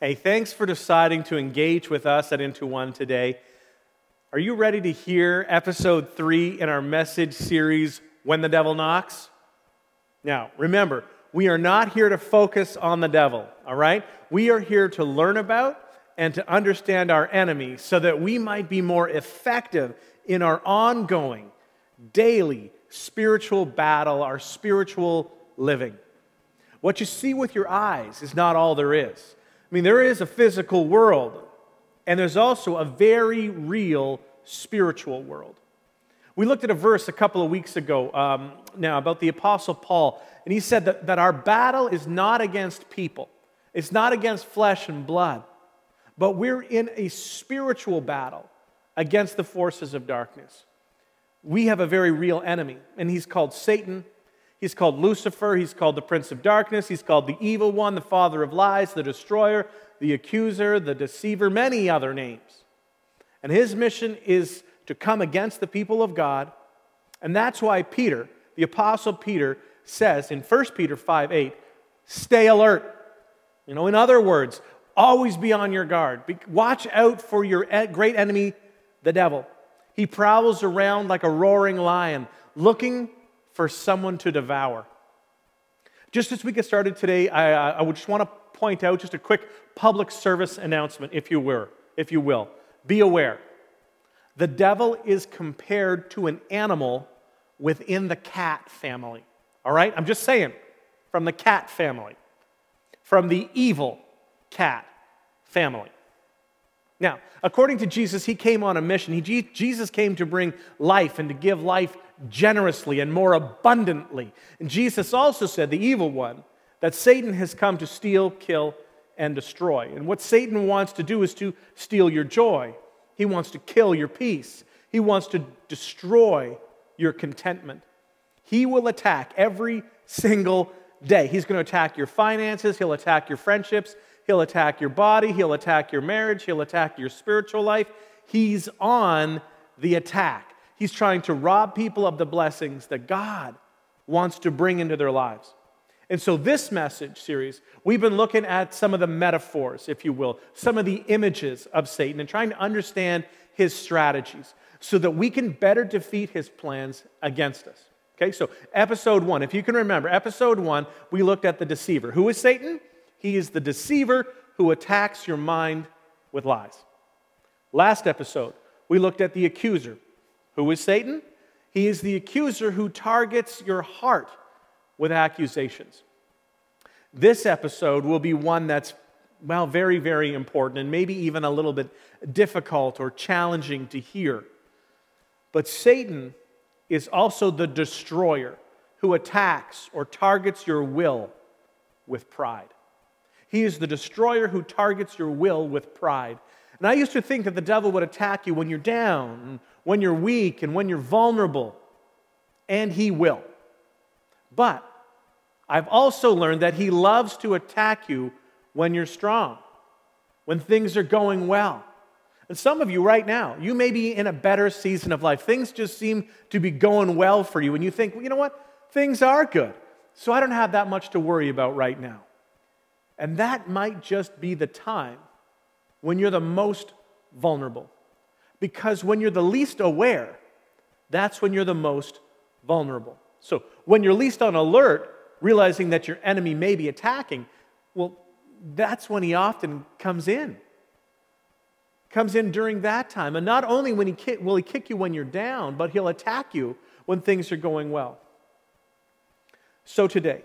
Hey, thanks for deciding to engage with us at Into One today. Are you ready to hear episode three in our message series, When the Devil Knocks? Now, remember, we are not here to focus on the devil, all right? We are here to learn about and to understand our enemy so that we might be more effective in our ongoing, daily spiritual battle, our spiritual living. What you see with your eyes is not all there is. I mean, there is a physical world, and there's also a very real spiritual world. We looked at a verse a couple of weeks ago um, now about the Apostle Paul, and he said that, that our battle is not against people, it's not against flesh and blood, but we're in a spiritual battle against the forces of darkness. We have a very real enemy, and he's called Satan. He's called Lucifer. He's called the Prince of Darkness. He's called the Evil One, the Father of Lies, the Destroyer, the Accuser, the Deceiver, many other names. And his mission is to come against the people of God. And that's why Peter, the Apostle Peter, says in 1 Peter 5 8, stay alert. You know, in other words, always be on your guard. Watch out for your great enemy, the devil. He prowls around like a roaring lion, looking for someone to devour. Just as we get started today, I, I would just want to point out just a quick public service announcement, if you will. If you will, be aware. The devil is compared to an animal within the cat family. All right, I'm just saying, from the cat family, from the evil cat family. Now, according to Jesus, he came on a mission. He, Jesus came to bring life and to give life generously and more abundantly. And Jesus also said, the evil one, that Satan has come to steal, kill, and destroy. And what Satan wants to do is to steal your joy, he wants to kill your peace, he wants to destroy your contentment. He will attack every single day. He's going to attack your finances, he'll attack your friendships, He'll attack your body, he'll attack your marriage, he'll attack your spiritual life. He's on the attack. He's trying to rob people of the blessings that God wants to bring into their lives. And so, this message series, we've been looking at some of the metaphors, if you will, some of the images of Satan and trying to understand his strategies so that we can better defeat his plans against us. Okay, so episode one, if you can remember, episode one, we looked at the deceiver. Who is Satan? He is the deceiver who attacks your mind with lies. Last episode, we looked at the accuser. Who is Satan? He is the accuser who targets your heart with accusations. This episode will be one that's, well, very, very important and maybe even a little bit difficult or challenging to hear. But Satan is also the destroyer who attacks or targets your will with pride. He is the destroyer who targets your will with pride. And I used to think that the devil would attack you when you're down, when you're weak, and when you're vulnerable. And he will. But I've also learned that he loves to attack you when you're strong, when things are going well. And some of you right now, you may be in a better season of life. Things just seem to be going well for you, and you think, well, you know what? Things are good. So I don't have that much to worry about right now. And that might just be the time when you're the most vulnerable. Because when you're the least aware, that's when you're the most vulnerable. So when you're least on alert, realizing that your enemy may be attacking, well, that's when he often comes in. Comes in during that time. And not only when he will he kick you when you're down, but he'll attack you when things are going well. So today,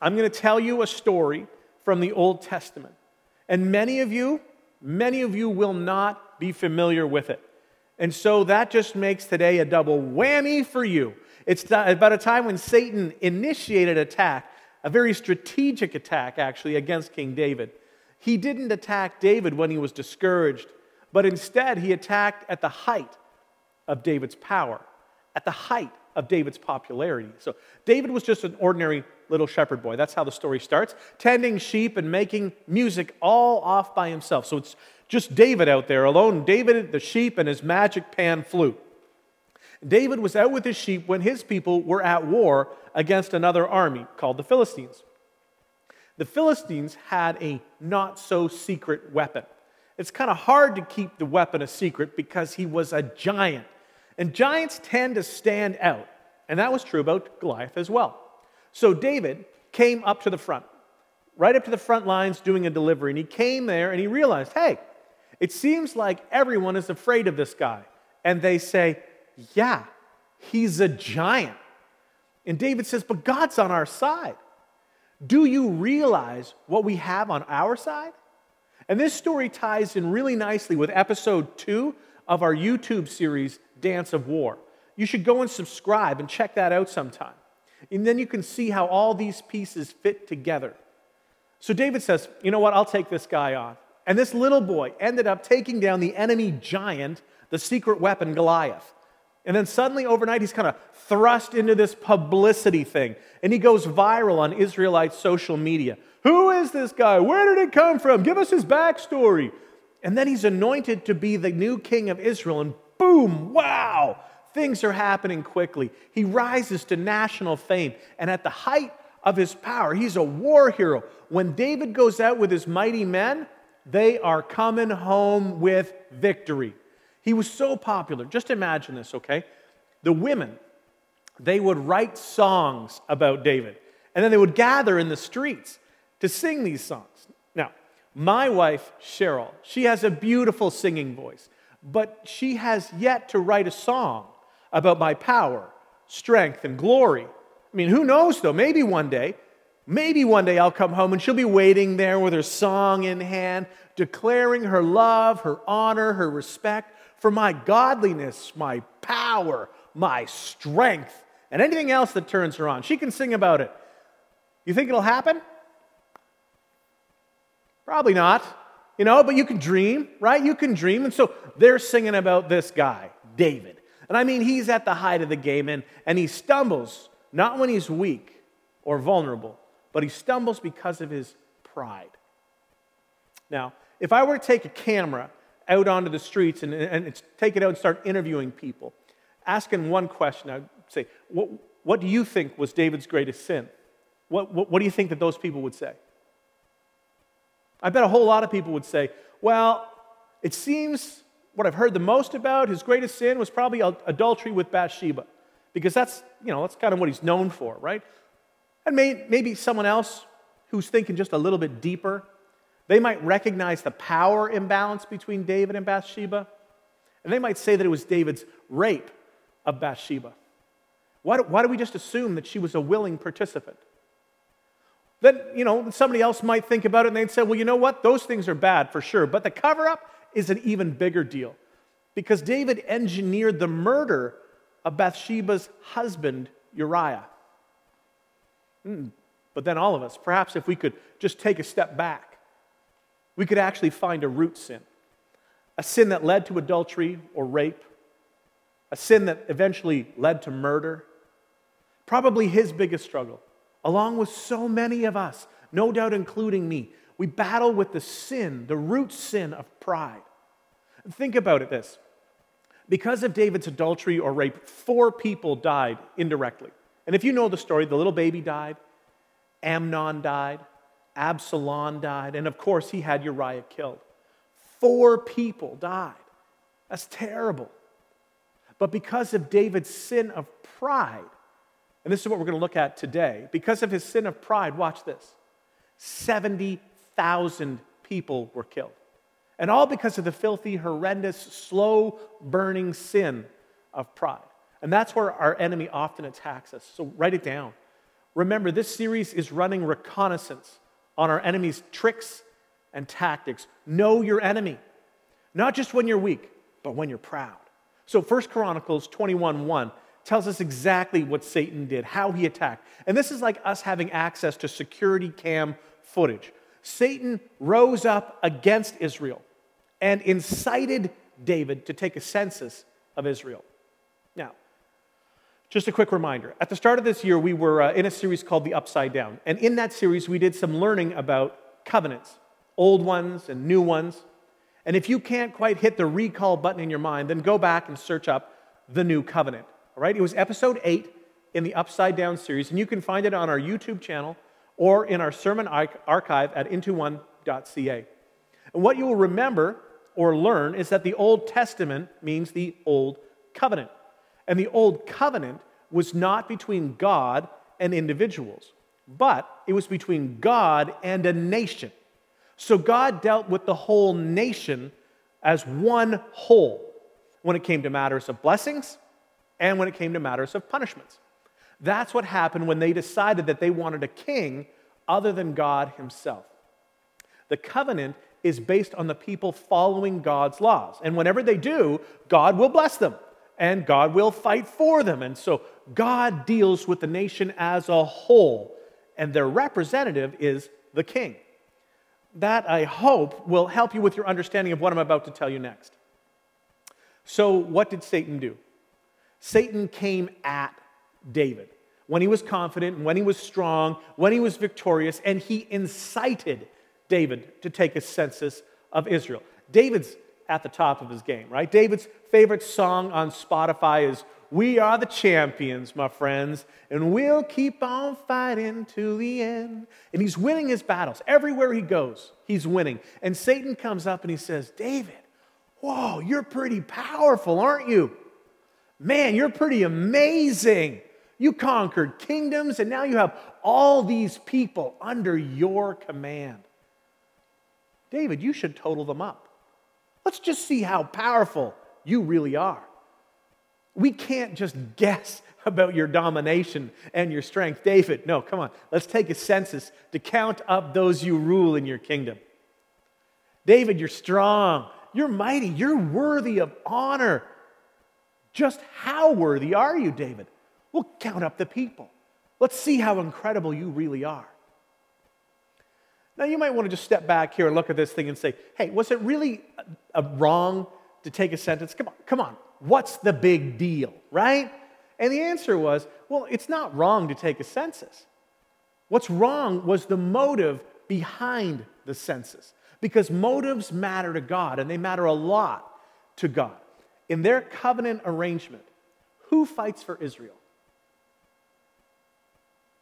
I'm going to tell you a story from the Old Testament. And many of you, many of you will not be familiar with it. And so that just makes today a double whammy for you. It's about a time when Satan initiated attack, a very strategic attack actually against King David. He didn't attack David when he was discouraged, but instead he attacked at the height of David's power, at the height of David's popularity. So David was just an ordinary little shepherd boy. That's how the story starts. Tending sheep and making music all off by himself. So it's just David out there alone. David, the sheep, and his magic pan flute. David was out with his sheep when his people were at war against another army called the Philistines. the Philistines had a not so secret weapon. It's kind of hard to keep the weapon a secret because he was a giant. And giants tend to stand out. And that was true about Goliath as well. So David came up to the front, right up to the front lines doing a delivery. And he came there and he realized, hey, it seems like everyone is afraid of this guy. And they say, yeah, he's a giant. And David says, but God's on our side. Do you realize what we have on our side? And this story ties in really nicely with episode two of our YouTube series, Dance of War. You should go and subscribe and check that out sometime. And then you can see how all these pieces fit together. So David says, You know what? I'll take this guy on. And this little boy ended up taking down the enemy giant, the secret weapon, Goliath. And then suddenly, overnight, he's kind of thrust into this publicity thing. And he goes viral on Israelite social media. Who is this guy? Where did it come from? Give us his backstory. And then he's anointed to be the new king of Israel. And boom, wow, things are happening quickly. He rises to national fame. And at the height of his power, he's a war hero. When David goes out with his mighty men, they are coming home with victory. He was so popular. Just imagine this, okay? The women, they would write songs about David, and then they would gather in the streets to sing these songs. Now, my wife, Cheryl, she has a beautiful singing voice, but she has yet to write a song about my power, strength, and glory. I mean, who knows though? Maybe one day, maybe one day I'll come home and she'll be waiting there with her song in hand, declaring her love, her honor, her respect for my godliness, my power, my strength, and anything else that turns her on. She can sing about it. You think it'll happen? Probably not. You know, but you can dream, right? You can dream. And so they're singing about this guy, David. And I mean, he's at the height of the game and, and he stumbles, not when he's weak or vulnerable, but he stumbles because of his pride. Now, if I were to take a camera out onto the streets and, and take it out and start interviewing people, asking one question, I'd say, What, what do you think was David's greatest sin? What, what, what do you think that those people would say? I bet a whole lot of people would say, well, it seems what I've heard the most about, his greatest sin was probably adultery with Bathsheba, because that's, you know, that's kind of what he's known for, right? And may, maybe someone else who's thinking just a little bit deeper, they might recognize the power imbalance between David and Bathsheba, and they might say that it was David's rape of Bathsheba. Why do, why do we just assume that she was a willing participant? Then, you know, somebody else might think about it and they'd say, well, you know what? Those things are bad for sure. But the cover up is an even bigger deal because David engineered the murder of Bathsheba's husband, Uriah. Mm. But then, all of us, perhaps if we could just take a step back, we could actually find a root sin a sin that led to adultery or rape, a sin that eventually led to murder. Probably his biggest struggle along with so many of us, no doubt including me, we battle with the sin, the root sin of pride. Think about it this. Because of David's adultery or rape, four people died indirectly. And if you know the story, the little baby died, Amnon died, Absalom died, and of course, he had Uriah killed. Four people died. That's terrible. But because of David's sin of pride, and this is what we're going to look at today. Because of his sin of pride, watch this 70,000 people were killed. And all because of the filthy, horrendous, slow burning sin of pride. And that's where our enemy often attacks us. So write it down. Remember, this series is running reconnaissance on our enemy's tricks and tactics. Know your enemy, not just when you're weak, but when you're proud. So 1 Chronicles 21 1 tells us exactly what Satan did, how he attacked. And this is like us having access to security cam footage. Satan rose up against Israel and incited David to take a census of Israel. Now, just a quick reminder at the start of this year, we were uh, in a series called The Upside Down. And in that series, we did some learning about covenants, old ones and new ones. And if you can't quite hit the recall button in your mind, then go back and search up the new covenant. All right, it was episode eight in the Upside Down series, and you can find it on our YouTube channel or in our sermon archive at into1.ca. And what you will remember or learn is that the Old Testament means the Old Covenant. And the Old Covenant was not between God and individuals, but it was between God and a nation. So God dealt with the whole nation as one whole when it came to matters of blessings and when it came to matters of punishments. That's what happened when they decided that they wanted a king other than God himself. The covenant is based on the people following God's laws. And whenever they do, God will bless them and God will fight for them. And so God deals with the nation as a whole, and their representative is the king. That, I hope, will help you with your understanding of what I'm about to tell you next. So, what did Satan do? Satan came at David when he was confident, when he was strong, when he was victorious, and he incited David to take a census of Israel. David's at the top of his game, right? David's favorite song on Spotify is We Are the Champions, my friends, and we'll keep on fighting to the end. And he's winning his battles. Everywhere he goes, he's winning. And Satan comes up and he says, David, whoa, you're pretty powerful, aren't you? Man, you're pretty amazing. You conquered kingdoms, and now you have all these people under your command. David, you should total them up. Let's just see how powerful you really are. We can't just guess about your domination and your strength. David, no, come on. Let's take a census to count up those you rule in your kingdom. David, you're strong. You're mighty. You're worthy of honor. Just how worthy are you, David? We'll count up the people. Let's see how incredible you really are. Now, you might want to just step back here and look at this thing and say, hey, was it really a, a wrong to take a sentence? Come on, come on. What's the big deal, right? And the answer was, well, it's not wrong to take a census. What's wrong was the motive behind the census, because motives matter to God and they matter a lot to God. In their covenant arrangement, who fights for Israel?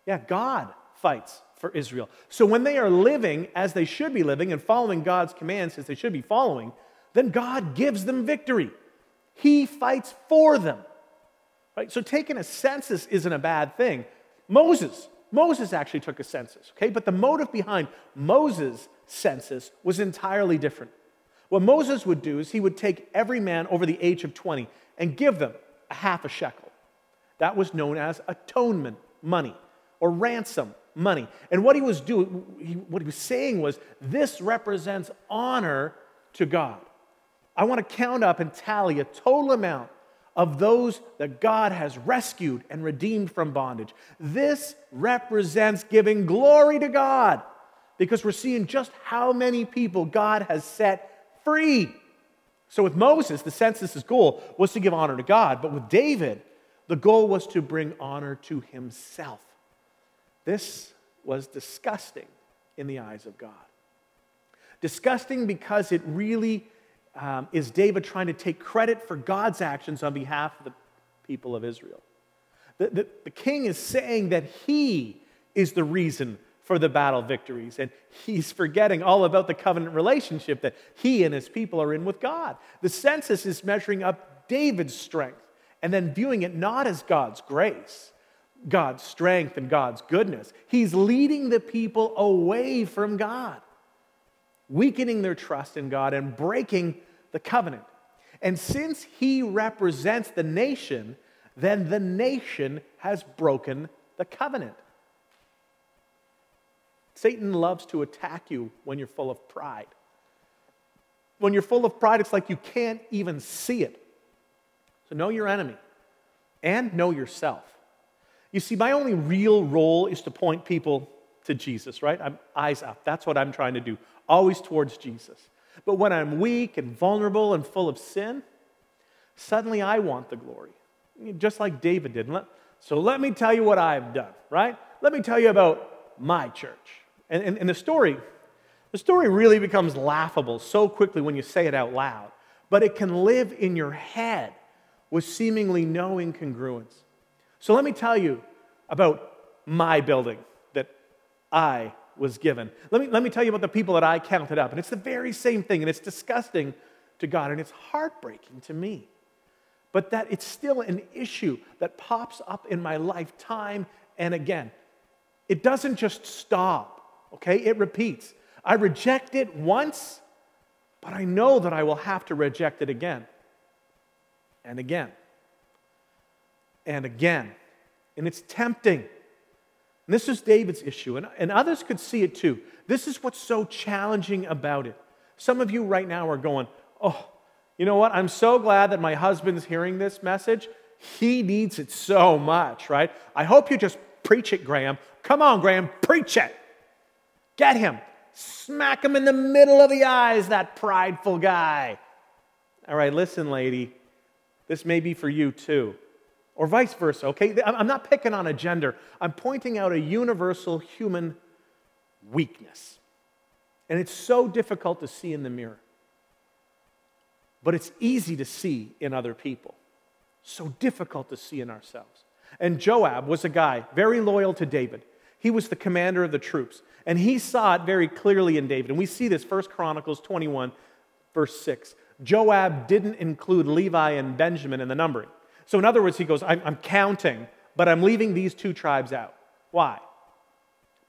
Yeah, God fights for Israel. So when they are living as they should be living and following God's commands as they should be following, then God gives them victory. He fights for them. Right? So taking a census isn't a bad thing. Moses, Moses actually took a census, okay? But the motive behind Moses' census was entirely different. What Moses would do is he would take every man over the age of 20 and give them a half a shekel. That was known as atonement money or ransom money. And what he was doing, what he was saying was, this represents honor to God. I want to count up and tally a total amount of those that God has rescued and redeemed from bondage. This represents giving glory to God because we're seeing just how many people God has set free. So, with Moses, the census's goal was to give honor to God, but with David, the goal was to bring honor to himself. This was disgusting in the eyes of God. Disgusting because it really um, is David trying to take credit for God's actions on behalf of the people of Israel. The, the, the king is saying that he is the reason for the battle victories, and he's forgetting all about the covenant relationship that he and his people are in with God. The census is measuring up David's strength and then viewing it not as God's grace, God's strength and God's goodness. He's leading the people away from God, weakening their trust in God and breaking the covenant. And since he represents the nation, then the nation has broken the covenant. Satan loves to attack you when you're full of pride. When you're full of pride, it's like you can't even see it. So know your enemy and know yourself. You see, my only real role is to point people to Jesus, right? I'm eyes up. That's what I'm trying to do, always towards Jesus. But when I'm weak and vulnerable and full of sin, suddenly I want the glory, just like David did. So let me tell you what I've done, right? Let me tell you about my church. And, and, and the story, the story really becomes laughable so quickly when you say it out loud, but it can live in your head with seemingly no incongruence. So let me tell you about my building that I was given. Let me, let me tell you about the people that I counted up. And it's the very same thing, and it's disgusting to God, and it's heartbreaking to me. But that it's still an issue that pops up in my life time and again. It doesn't just stop, okay? It repeats. I reject it once, but I know that I will have to reject it again and again and again. And it's tempting. And this is David's issue, and, and others could see it too. This is what's so challenging about it. Some of you right now are going, Oh, you know what? I'm so glad that my husband's hearing this message. He needs it so much, right? I hope you just preach it, Graham. Come on, Graham, preach it. Get him. Smack him in the middle of the eyes, that prideful guy. All right, listen, lady. This may be for you too or vice versa, okay? I'm not picking on a gender, I'm pointing out a universal human weakness. And it's so difficult to see in the mirror, but it's easy to see in other people. So difficult to see in ourselves. And Joab was a guy very loyal to David. He was the commander of the troops, and he saw it very clearly in David. And we see this 1 Chronicles 21, verse 6. Joab didn't include Levi and Benjamin in the numbering. So, in other words, he goes, I'm, I'm counting, but I'm leaving these two tribes out. Why?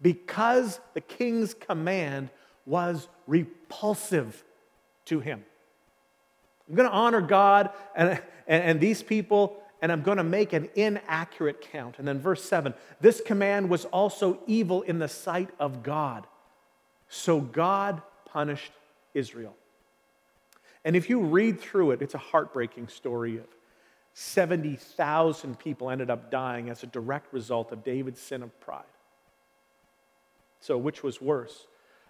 Because the king's command was repulsive to him. I'm going to honor God and, and, and, these people, and I'm going to make an inaccurate count. And then, verse 7 this command was also evil in the sight of God. So God punished Israel. And if you read through it, it's a heartbreaking story of 70,000 people ended up dying as a direct result of David's sin of pride. So, which was worse?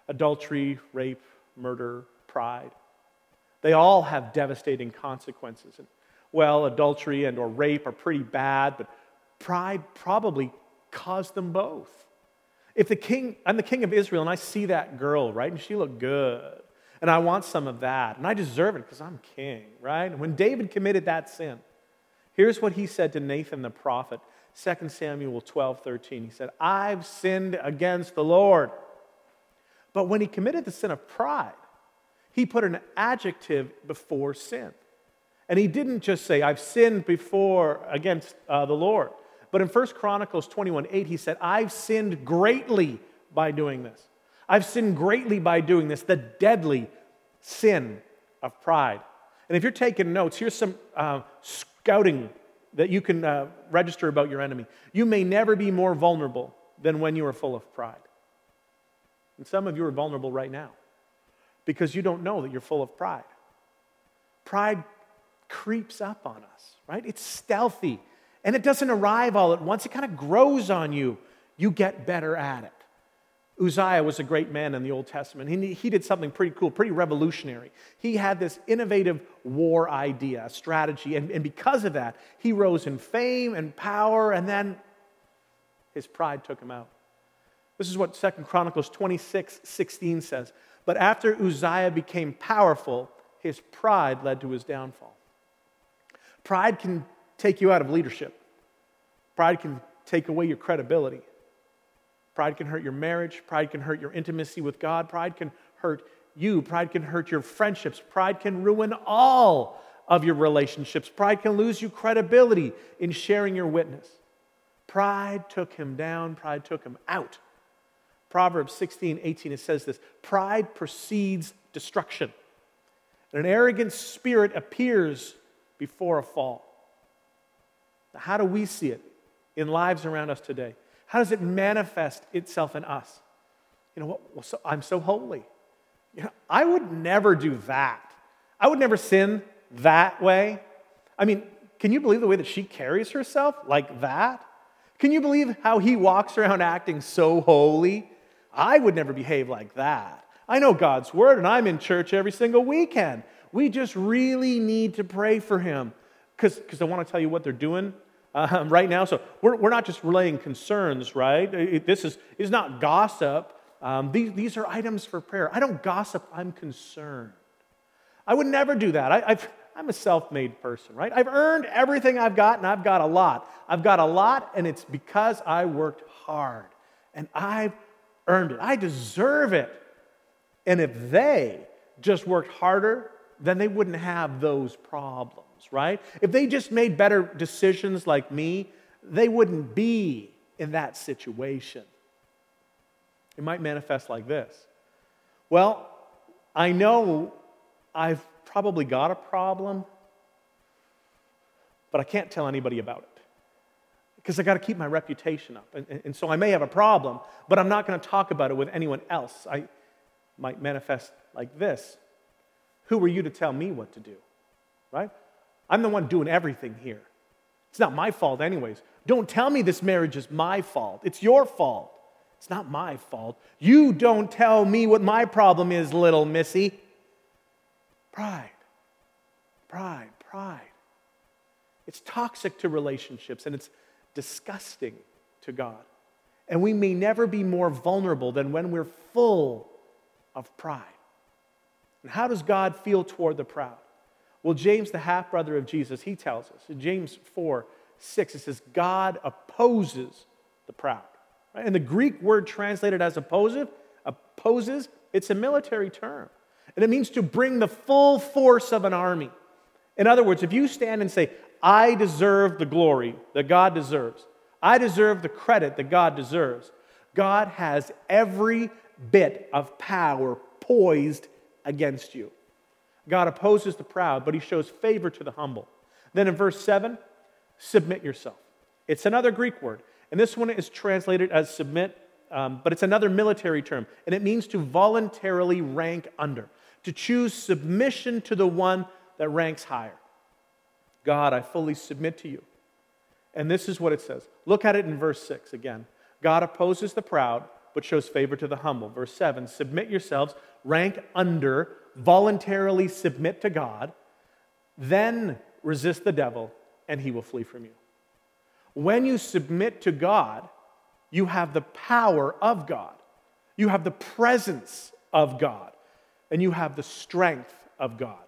Adultery, rape, murder, pride. They all have devastating consequences. And, well, adultery and or rape are pretty bad, but pride probably caused them both. If the king, I'm the king of Israel and I see that girl, right, and she looked good, and I want some of that, and I deserve it because I'm king, right? And when David committed that sin, Here's what he said to Nathan the prophet, 2 Samuel 12, 13. He said, I've sinned against the Lord. But when he committed the sin of pride, he put an adjective before sin. And he didn't just say, I've sinned before against uh, the Lord. But in 1 Chronicles 21, 8, he said, I've sinned greatly by doing this. I've sinned greatly by doing this, the deadly sin of pride. And if you're taking notes, here's some uh, scouting that you can uh, register about your enemy. You may never be more vulnerable than when you are full of pride. And some of you are vulnerable right now because you don't know that you're full of pride. Pride creeps up on us, right? It's stealthy and it doesn't arrive all at once, it kind of grows on you. You get better at it. Uzziah was a great man in the Old Testament. He, he did something pretty cool, pretty revolutionary. He had this innovative war idea, strategy, and, and because of that, he rose in fame and power, and then his pride took him out. This is what Second Chronicles 26 16 says. But after Uzziah became powerful, his pride led to his downfall. Pride can take you out of leadership, pride can take away your credibility. Pride can hurt your marriage. Pride can hurt your intimacy with God. Pride can hurt you. Pride can hurt your friendships. Pride can ruin all of your relationships. Pride can lose you credibility in sharing your witness. Pride took him down. Pride took him out. Proverbs 16, 18, it says this Pride precedes destruction. And an arrogant spirit appears before a fall. How do we see it in lives around us today? How does it manifest itself in us? You know, what? well, so, I'm so holy. You know, I would never do that. I would never sin that way. I mean, can you believe the way that she carries herself like that? Can you believe how he walks around acting so holy? I would never behave like that. I know God's word and I'm in church every single weekend. We just really need to pray for him because I want to tell you what they're doing um, right now. So we're, we're not just relaying concerns, right? It, this is, is not gossip. Um, these, these are items for prayer. I don't gossip, I'm concerned. I would never do that. I, I've, I'm a self made person, right? I've earned everything I've got, and I've got a lot. I've got a lot, and it's because I worked hard. And I've earned it. I deserve it. And if they just worked harder, then they wouldn't have those problems, right? If they just made better decisions like me, they wouldn't be in that situation. It might manifest like this Well, I know I've probably got a problem, but I can't tell anybody about it because I got to keep my reputation up. And, and, so I may have a problem, but I'm not going to talk about it with anyone else. I might manifest like this Who are you to tell me what to do? Right? I'm the one doing everything here. It's not my fault, anyways. Don't tell me this marriage is my fault. It's your fault. It's not my fault. You don't tell me what my problem is, little missy. Pride, pride, pride. It's toxic to relationships and it's disgusting to God. And we may never be more vulnerable than when we're full of pride. And how does God feel toward the proud? Well, James, the half brother of Jesus, he tells us in James 4 6, it says, God opposes the proud. Right? And the Greek word translated as opposes, opposes, it's a military term. And it means to bring the full force of an army. In other words, if you stand and say, I deserve the glory that God deserves, I deserve the credit that God deserves, God has every bit of power poised against you. God opposes the proud, but he shows favor to the humble. Then in verse 7, submit yourself. It's another Greek word. And this one is translated as submit, um, but it's another military term. And it means to voluntarily rank under to choose submission to the one that ranks higher. God, I fully submit to you. And this is what it says. Look at it in verse 6 again. God opposes the proud, but shows favor to the humble. Verse 7 Submit yourselves, rank under, voluntarily submit to God, then resist the devil, and he will flee from you. When you submit to God, you have the power of God, you have the presence of God and you have the strength of God.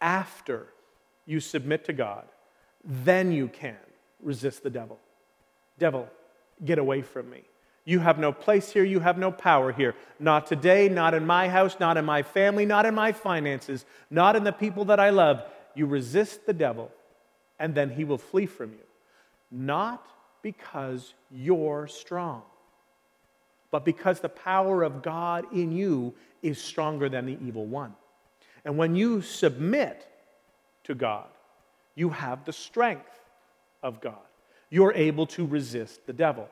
After you submit to God, then you can resist the devil. Devil, get away from me. You have no place here. You have no power here. Not today, not in my house, not in my family, not in my finances, not in the people that I love. You resist the devil, and then he will flee from you. Not because you're strong, but because the power of God in you is stronger than the evil one. And when you submit to God, you have the strength of God. You're able to resist the devil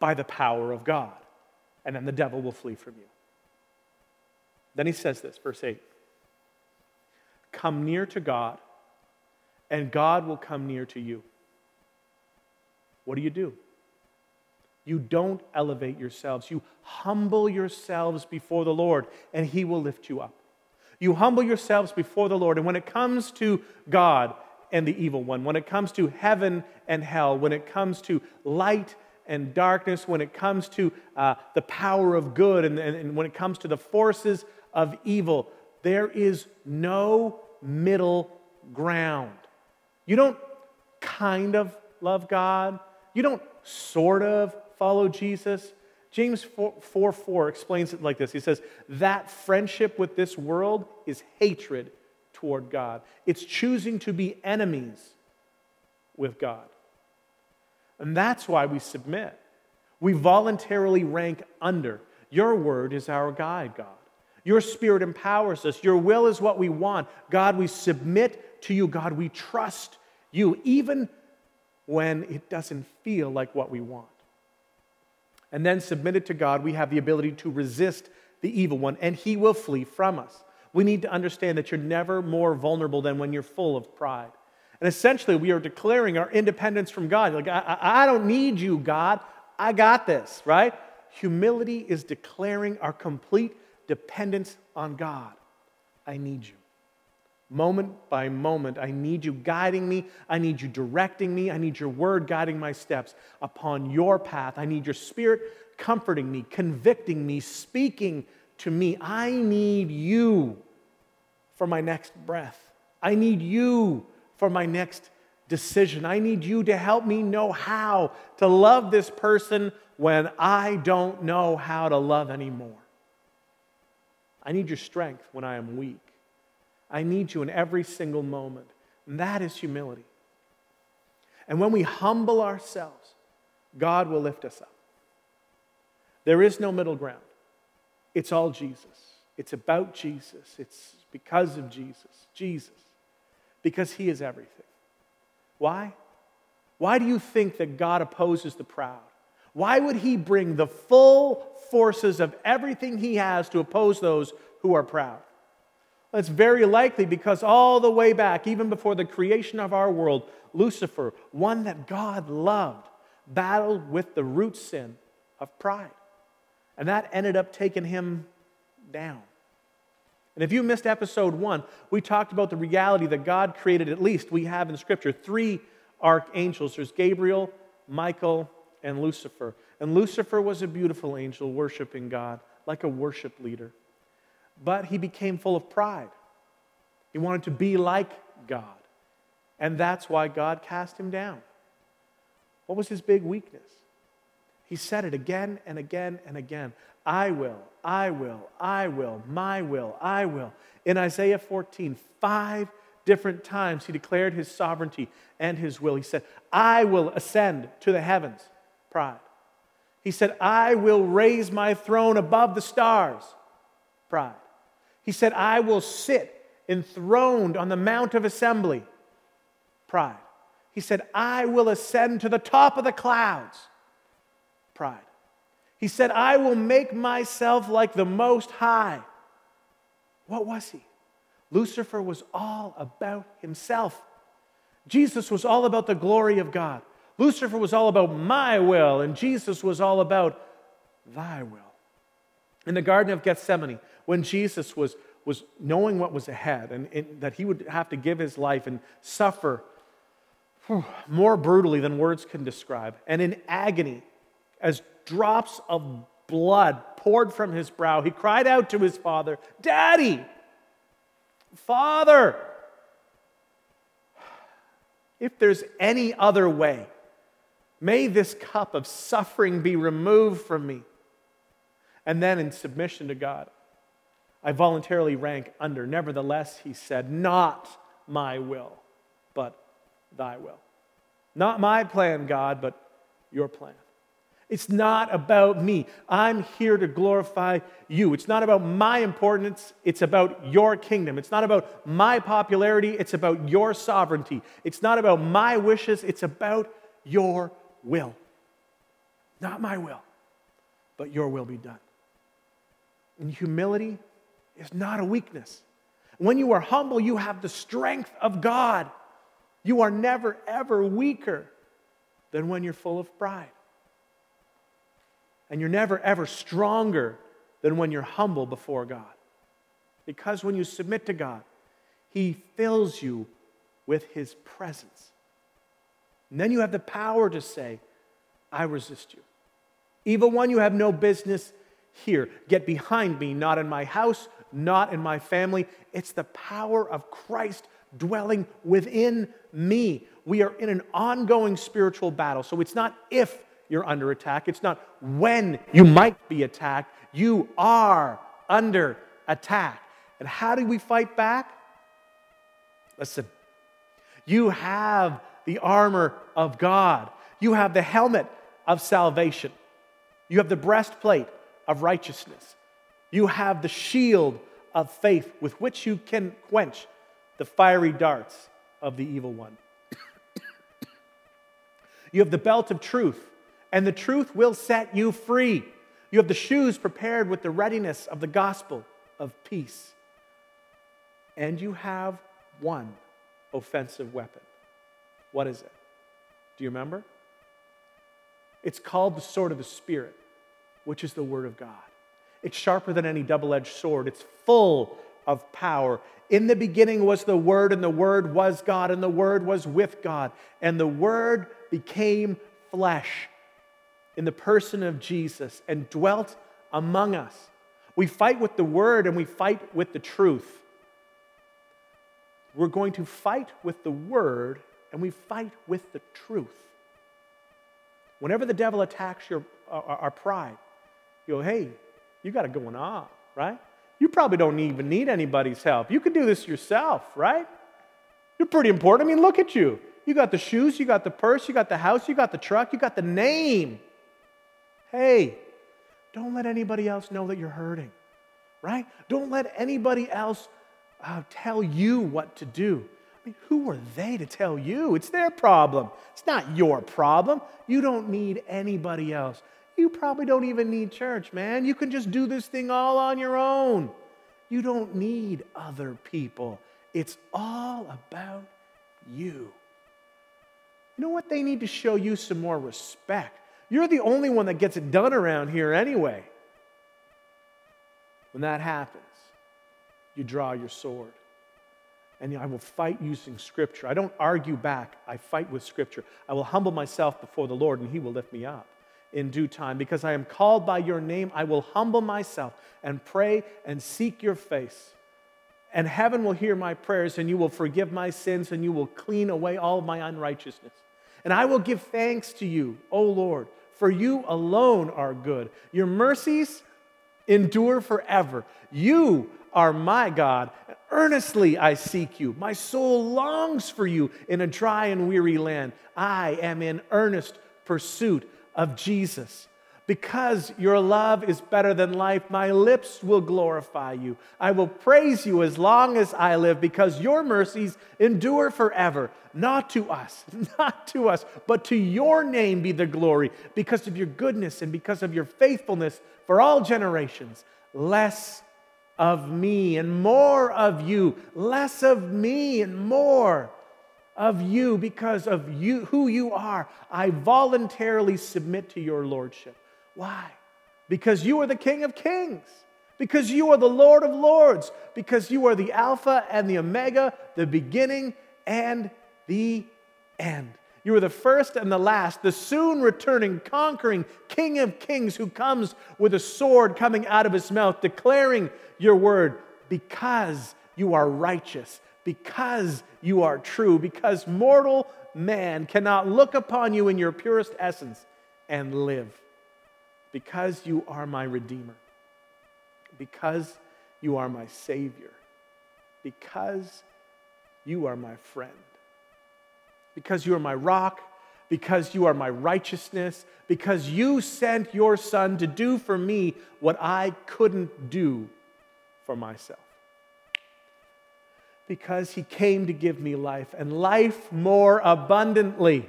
by the power of God, and then the devil will flee from you. Then he says this, verse 8 Come near to God, and God will come near to you. What do you do? You don't elevate yourselves. You humble yourselves before the Lord, and He will lift you up. You humble yourselves before the Lord. And when it comes to God and the evil one, when it comes to heaven and hell, when it comes to light and darkness, when it comes to uh, the power of good, and, and, and when it comes to the forces of evil, there is no middle ground. You don't kind of love God, you don't sort of follow Jesus? James 4, 4 4 explains it like this He says, That friendship with this world is hatred toward God, it's choosing to be enemies with God. And that's why we submit. We voluntarily rank under. Your word is our guide, God. Your spirit empowers us. Your will is what we want. God, we submit to you. God, we trust you, even when it doesn't feel like what we want and then submit it to God, we have the ability to resist the evil one, and he will flee from us. We need to understand that you're never more vulnerable than when you're full of pride. And essentially, we are declaring our independence from God. Like, I, I don't need you, God. I got this, right? Humility is declaring our complete dependence on God. I need you moment by moment. I need you guiding me. I need you directing me. I need your word guiding my steps upon your path. I need your spirit comforting me, convicting me, speaking to me. I need you for my next breath. I need you for my next decision. I need you to help me know how to love this person when I don't know how to love anymore. I need your strength when I am weak. I need you in every single moment. And that is humility. And when we humble ourselves, God will lift us up. There is no middle ground. It's all Jesus. It's about Jesus. It's because of Jesus. Jesus. Because he is everything. Why? Why do you think that God opposes the proud? Why would he bring the full forces of everything he has to oppose those who are proud? That's very likely because all the way back, even before the creation of our world, Lucifer, one that God loved, battled with the root sin of pride. And that ended up taking him down. And if you missed episode one, we talked about the reality that God created, at least we have in Scripture, three archangels there's Gabriel, Michael, and Lucifer. And Lucifer was a beautiful angel worshiping God like a worship leader. But he became full of pride. He wanted to be like God. And that's why God cast him down. What was his big weakness? He said it again and again and again I will, I will, I will, my will, I will. In Isaiah 14, five different times he declared his sovereignty and his will. He said, I will ascend to the heavens pride. He said, I will raise my throne above the stars. Pride. He said, I will sit enthroned on the Mount of Assembly. Pride. He said, I will ascend to the top of the clouds. Pride. He said, I will make myself like the Most High. What was he? Lucifer was all about himself. Jesus was all about the glory of God. Lucifer was all about my will, and Jesus was all about thy will. In the Garden of Gethsemane, when Jesus was, was knowing what was ahead and, and that he would have to give his life and suffer whew, more brutally than words can describe, and in agony, as drops of blood poured from his brow, he cried out to his father, Daddy, Father, if there's any other way, May this cup of suffering be removed from me. And then, in submission to God, I voluntarily rank under. Nevertheless, he said, Not my will, but thy will. Not my plan, God, but your plan. It's not about me. I'm here to glorify you. It's not about my importance. It's about your kingdom. It's not about my popularity. It's about your sovereignty. It's not about my wishes. It's about your will. Not my will, but your will be done. And humility is not a weakness. When you are humble, you have the strength of God. You are never, ever weaker than when you're full of pride. And you're never, ever stronger than when you're humble before God. Because when you submit to God, He fills you with His presence. And then you have the power to say, I resist you. Evil one, you have no business here. Get behind me, not in my house, not in my family. It's the power of Christ dwelling within me. We are in an ongoing spiritual battle. So it's not if you're under attack, it's not when you might be attacked. You are under attack. And how do we fight back? Listen, you have the armor of God. You have the helmet of salvation. You have the breastplate of righteousness. You have the shield of faith with which you can quench the fiery darts of the evil one. you have the belt of truth, and the truth will set you free. You have the shoes prepared with the readiness of the gospel of peace. And you have one offensive weapon. What is it? Do you remember? It's called the sword of the Spirit, which is the Word of God. It's sharper than any double edged sword, it's full of power. In the beginning was the Word, and the Word was God, and the Word was with God, and the Word became flesh in the person of Jesus and dwelt among us. We fight with the Word and we fight with the truth. We're going to fight with the Word and we fight with the truth. Whenever the devil attacks your, our, our pride, you go, hey, you got it going on, right? You probably don't even need anybody's help. You can do this yourself, right? You're pretty important. I mean, look at you. You got the shoes, you got the purse, you got the house, you got the truck, you got the name. Hey, don't let anybody else know that you're hurting, right? Don't let anybody else uh, tell you what to do. I mean, who are they to tell you? It's their problem. It's not your problem. You don't need anybody else. You probably don't even need church, man. You can just do this thing all on your own. You don't need other people. It's all about you. You know what? They need to show you some more respect. You're the only one that gets it done around here anyway. When that happens, you draw your sword. And I will fight using Scripture. I don't argue back, I fight with Scripture. I will humble myself before the Lord, and He will lift me up in due time. Because I am called by your name, I will humble myself and pray and seek your face. And heaven will hear my prayers, and you will forgive my sins, and you will clean away all my unrighteousness. And I will give thanks to you, O Lord, for you alone are good. Your mercies endure forever. You are my God. Earnestly I seek you. My soul longs for you in a dry and weary land. I am in earnest pursuit of Jesus. Because your love is better than life, my lips will glorify you. I will praise you as long as I live, because your mercies endure forever. Not to us, not to us, but to your name be the glory, because of your goodness and because of your faithfulness for all generations. Less of me and more of you, less of me and more of you because of you who you are. I voluntarily submit to your lordship. Why? Because you are the King of Kings. Because you are the Lord of Lords. Because you are the Alpha and the Omega, the beginning and the end. You are the first and the last, the soon returning, conquering King of Kings who comes with a sword coming out of his mouth, declaring your word because you are righteous, because you are true, because mortal man cannot look upon you in your purest essence and live because you are my Redeemer, because you are my Savior, because you are my friend, because you are my rock, because you are my righteousness, because you sent your Son to do for me what I couldn't do for myself. Because he came to give me life and life more abundantly.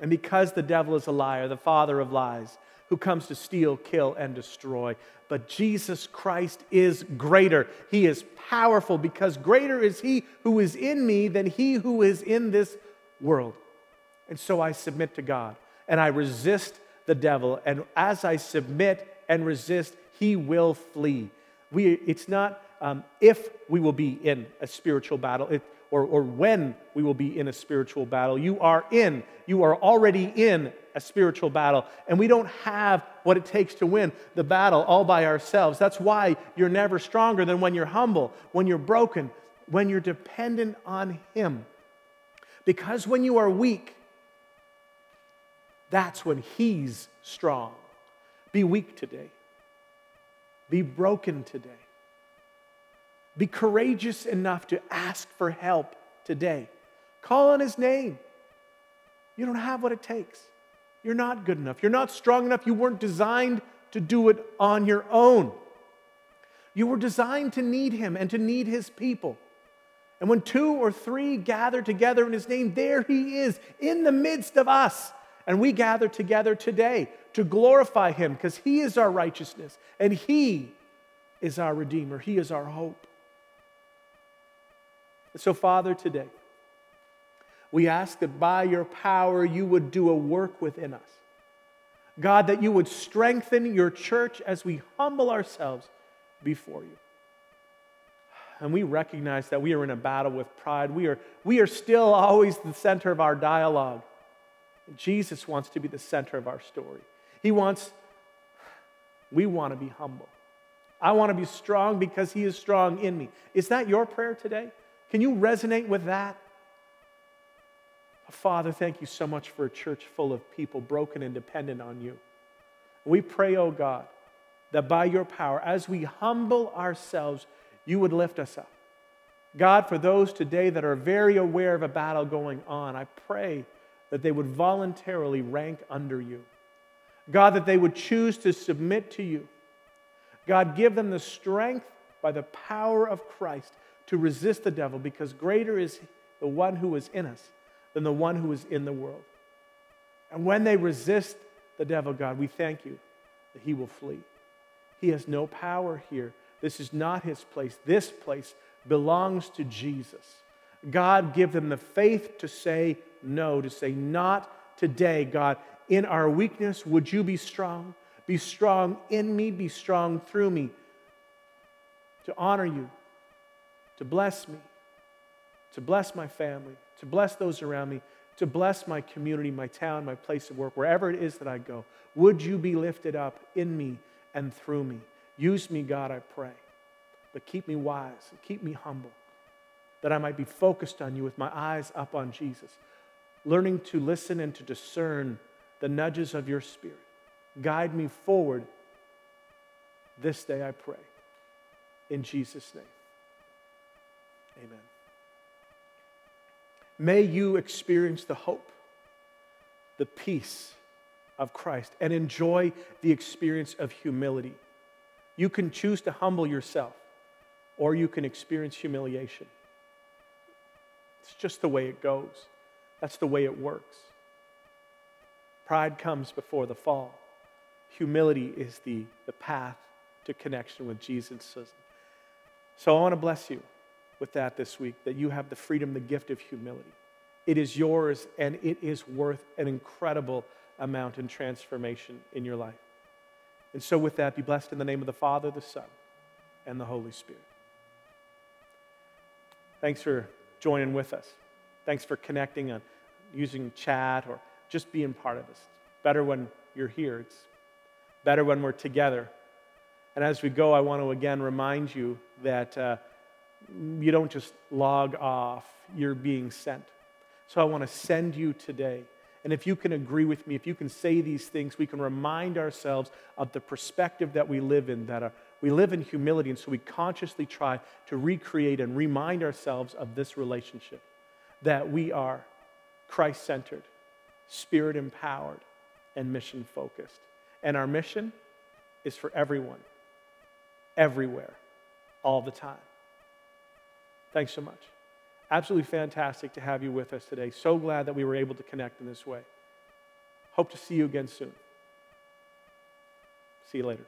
And because the devil is a liar, the father of lies, who comes to steal, kill, and destroy. But Jesus Christ is greater. He is powerful because greater is He who is in me than He who is in this world. And so I submit to God and I resist the devil. And as I submit and resist, He will flee. We, it's not um, if we will be in a spiritual battle. It, or, or when we will be in a spiritual battle. You are in, you are already in a spiritual battle, and we don't have what it takes to win the battle all by ourselves. That's why you're never stronger than when you're humble, when you're broken, when you're dependent on Him. Because when you are weak, that's when He's strong. Be weak today. Be broken today. Be courageous enough to ask for help today. Call on his name. You don't have what it takes. You're not good enough. You're not strong enough. You weren't designed to do it on your own. You were designed to need him and to need his people. And when two or three gather together in his name, there he is in the midst of us. And we gather together today to glorify him because he is our righteousness and he is our Redeemer. He is our hope. So, Father, today, we ask that by your power you would do a work within us. God, that you would strengthen your church as we humble ourselves before you. And we recognize that we are in a battle with pride. We are, we are still always the center of our dialogue. Jesus wants to be the center of our story. He wants, we want to be humble. I want to be strong because He is strong in me. Is that your prayer today? Can you resonate with that? Father, thank you so much for a church full of people broken and dependent on you. We pray, oh God, that by your power, as we humble ourselves, you would lift us up. God, for those today that are very aware of a battle going on, I pray that they would voluntarily rank under you. God, that they would choose to submit to you. God, give them the strength by the power of Christ to resist the devil because greater is the one who is in us than the one who is in the world. And when they resist the devil, God, we thank you that he will flee. He has no power here. This is not his place. This place belongs to Jesus. God, give them the faith to say no, to say, not today, God. In our weakness, would you be strong? Be strong in me, be strong through me to honor you, to bless me, to bless my family, to bless those around me, to bless my community, my town, my place of work, wherever it is that I go. Would you be lifted up in me and through me? Use me, God, I pray. But keep me wise and keep me humble, that I might be focused on you with my eyes up on Jesus, learning to listen and to discern the nudges of your spirit. Guide me forward this day, I pray. In Jesus' name. Amen. May you experience the hope, the peace of Christ, and enjoy the experience of humility. You can choose to humble yourself, or you can experience humiliation. It's just the way it goes, that's the way it works. Pride comes before the fall. Humility is the, the path to connection with Jesus. So I want to bless you with that this week that you have the freedom, the gift of humility. It is yours and it is worth an incredible amount in transformation in your life. And so, with that, be blessed in the name of the Father, the Son, and the Holy Spirit. Thanks for joining with us. Thanks for connecting on using chat or just being part of this. It's better when you're here, it's better when we're together. And as we go, I want to again remind you that. Uh, you don't just log off, you're being sent. So I want to send you today. And if you can agree with me, if you can say these things, we can remind ourselves of the perspective that we live in, that we live in humility. And so we consciously try to recreate and remind ourselves of this relationship that we are Christ centered, spirit empowered, and mission focused. And our mission is for everyone, everywhere, all the time. Thanks so much. Absolutely fantastic to have you with us today. So glad that we were able to connect in this way. Hope to see you again soon. See you later.